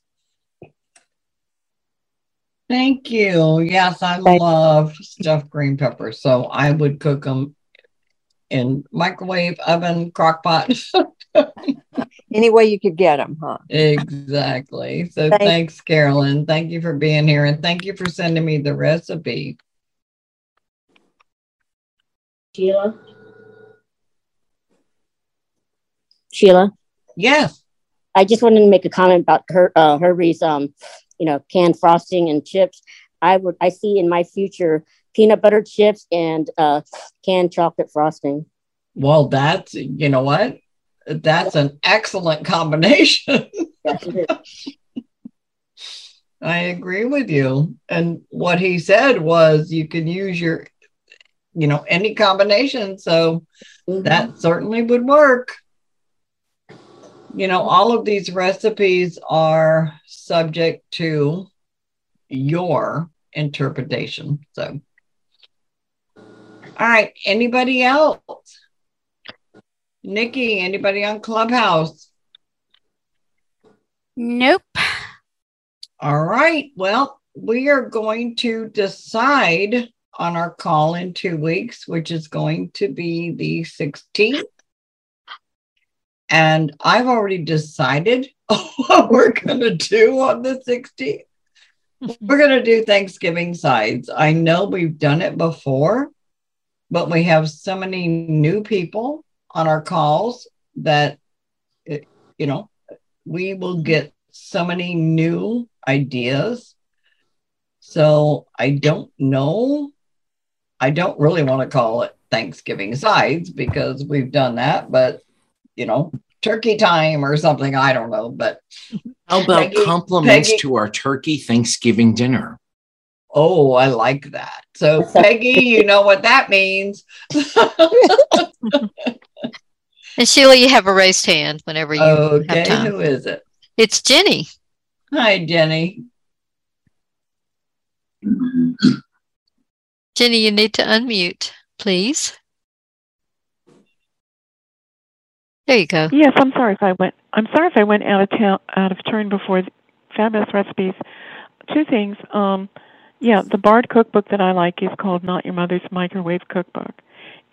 Thank you. Yes, I love stuffed green peppers. So I would cook them in microwave, oven, crock pot. [laughs]
Any way you could get them, huh?
exactly. So
Thank-
thanks, Carolyn. Thank you for being here and thank you for sending me the recipe.
Sheila. Sheila.
Yes.
I just wanted to make a comment about her uh, Herbie's um, you know, canned frosting and chips. I would I see in my future peanut butter chips and uh, canned chocolate frosting.
Well, that's, you know what? That's an excellent combination. [laughs]
Yes.
I agree with you. And what he said was you can use your, you know, any combination. So that certainly would work. You know, all of these recipes are subject to your interpretation. So, all right. Anybody else? Nikki, anybody on Clubhouse?
Nope.
All right. Well, we are going to decide on our call in two weeks, which is going to be the 16th. And I've already decided [laughs] what we're going to do on the 16th. We're going to do Thanksgiving sides. I know we've done it before, but we have so many new people on our calls that, it- you know, we will get so many new ideas. So I don't know. I don't really want to call it Thanksgiving sides because we've done that, but you know, turkey time or something. I don't know, but
How about
Peggy-
compliments
Peggy-
to our turkey Thanksgiving dinner?
Oh, I like that. So, Peggy, you know what that means. [laughs]
And Sheila, you have a raised hand whenever you
Okay,
have time.
who is it?
It's Jenny.
Hi, Jenny.
Jenny, you need to unmute, please. There you go.
Yes, I'm sorry if I went. I'm sorry if I went out of town, out of turn before. Fabulous recipes. Two things. Um, yeah, the Bard cookbook that I like is called "Not Your Mother's Microwave Cookbook,"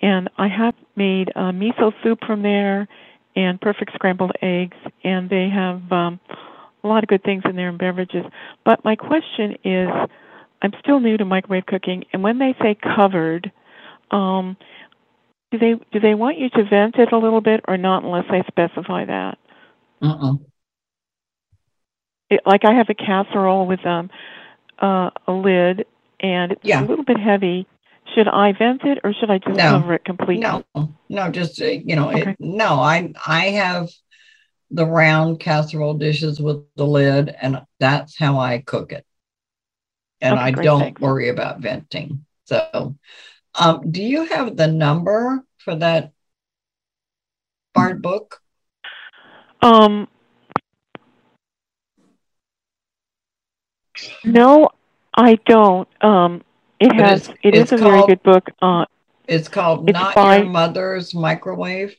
and I have made uh, miso soup from there and perfect scrambled eggs, and they have um, a lot of good things in there and beverages. But my question is, I'm still new to microwave cooking, and when they say covered, um, do they do they want you to vent it a little bit or not unless they specify that?
Uh-uh.
It, like I have a casserole with um uh, a lid and it's
Yeah.
a little bit heavy. Should I vent it or should I just
No.
cover it completely?
No, no, just uh, you know,
Okay.
it, no. I I have the round casserole dishes with the lid, and that's how I cook it. And
Okay,
I
great,
don't
thanks.
worry about venting. So, um, do you have the number for that Bard book?
Um, no, I don't. Um, it
But
has.
it's-
It is
it's
a very good book. Uh,
It's called
It's
Not
by-
Your Mother's Microwave.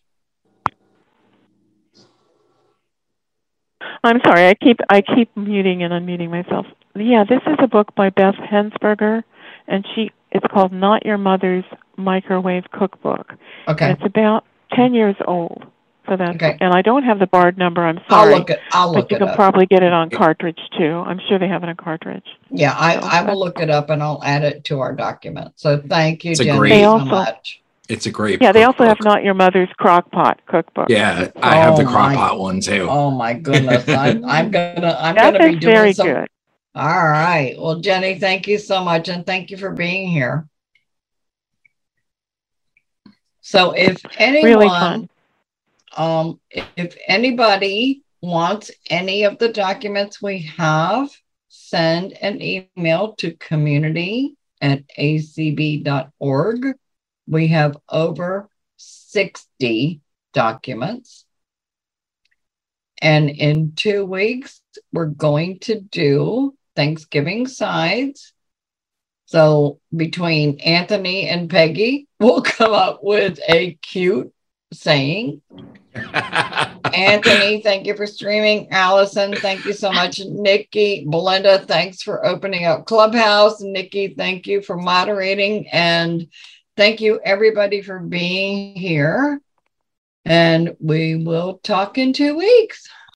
I'm sorry. I keep I keep muting and unmuting myself. Yeah, this is a book by Beth Hensperger, and she it's called "Not Your Mother's Microwave Cookbook."
Okay.
And it's about ten years old. So that's
Okay.
and I don't have the Bard number. I'm sorry.
I'll look it- I'll
but
look
you can
up.
probably get it on cartridge too. I'm sure they have it on cartridge.
Yeah, I, I will look it up and I'll add it to our document. So thank you,
It's a
Jenny,
great-
so
also-
much.
It's a great.
Yeah, they also have "Not Your Mother's Crock Pot Cookbook."
Yeah, I have the
Oh
crock
my-
pot one too.
Oh my goodness, I'm, I'm gonna I'm
That
gonna be
is
doing
very
some.
good.
All right, well, Jenny, thank you so much, and thank you for being here. So, if anyone,
fun.
um, if anybody wants any of the documents we have, send an email to community at acb.org. We have over 60 documents. And in two weeks, we're going to do Thanksgiving sides. So between Anthony and Peggy, we'll [laughs] come up with a cute saying. [laughs] Anthony, thank you for streaming. Allison, thank you so much. Nikki, Belinda, thanks for opening up Clubhouse. Nikki, thank you for moderating. And thank you, everybody, for being here. And we will talk in two weeks.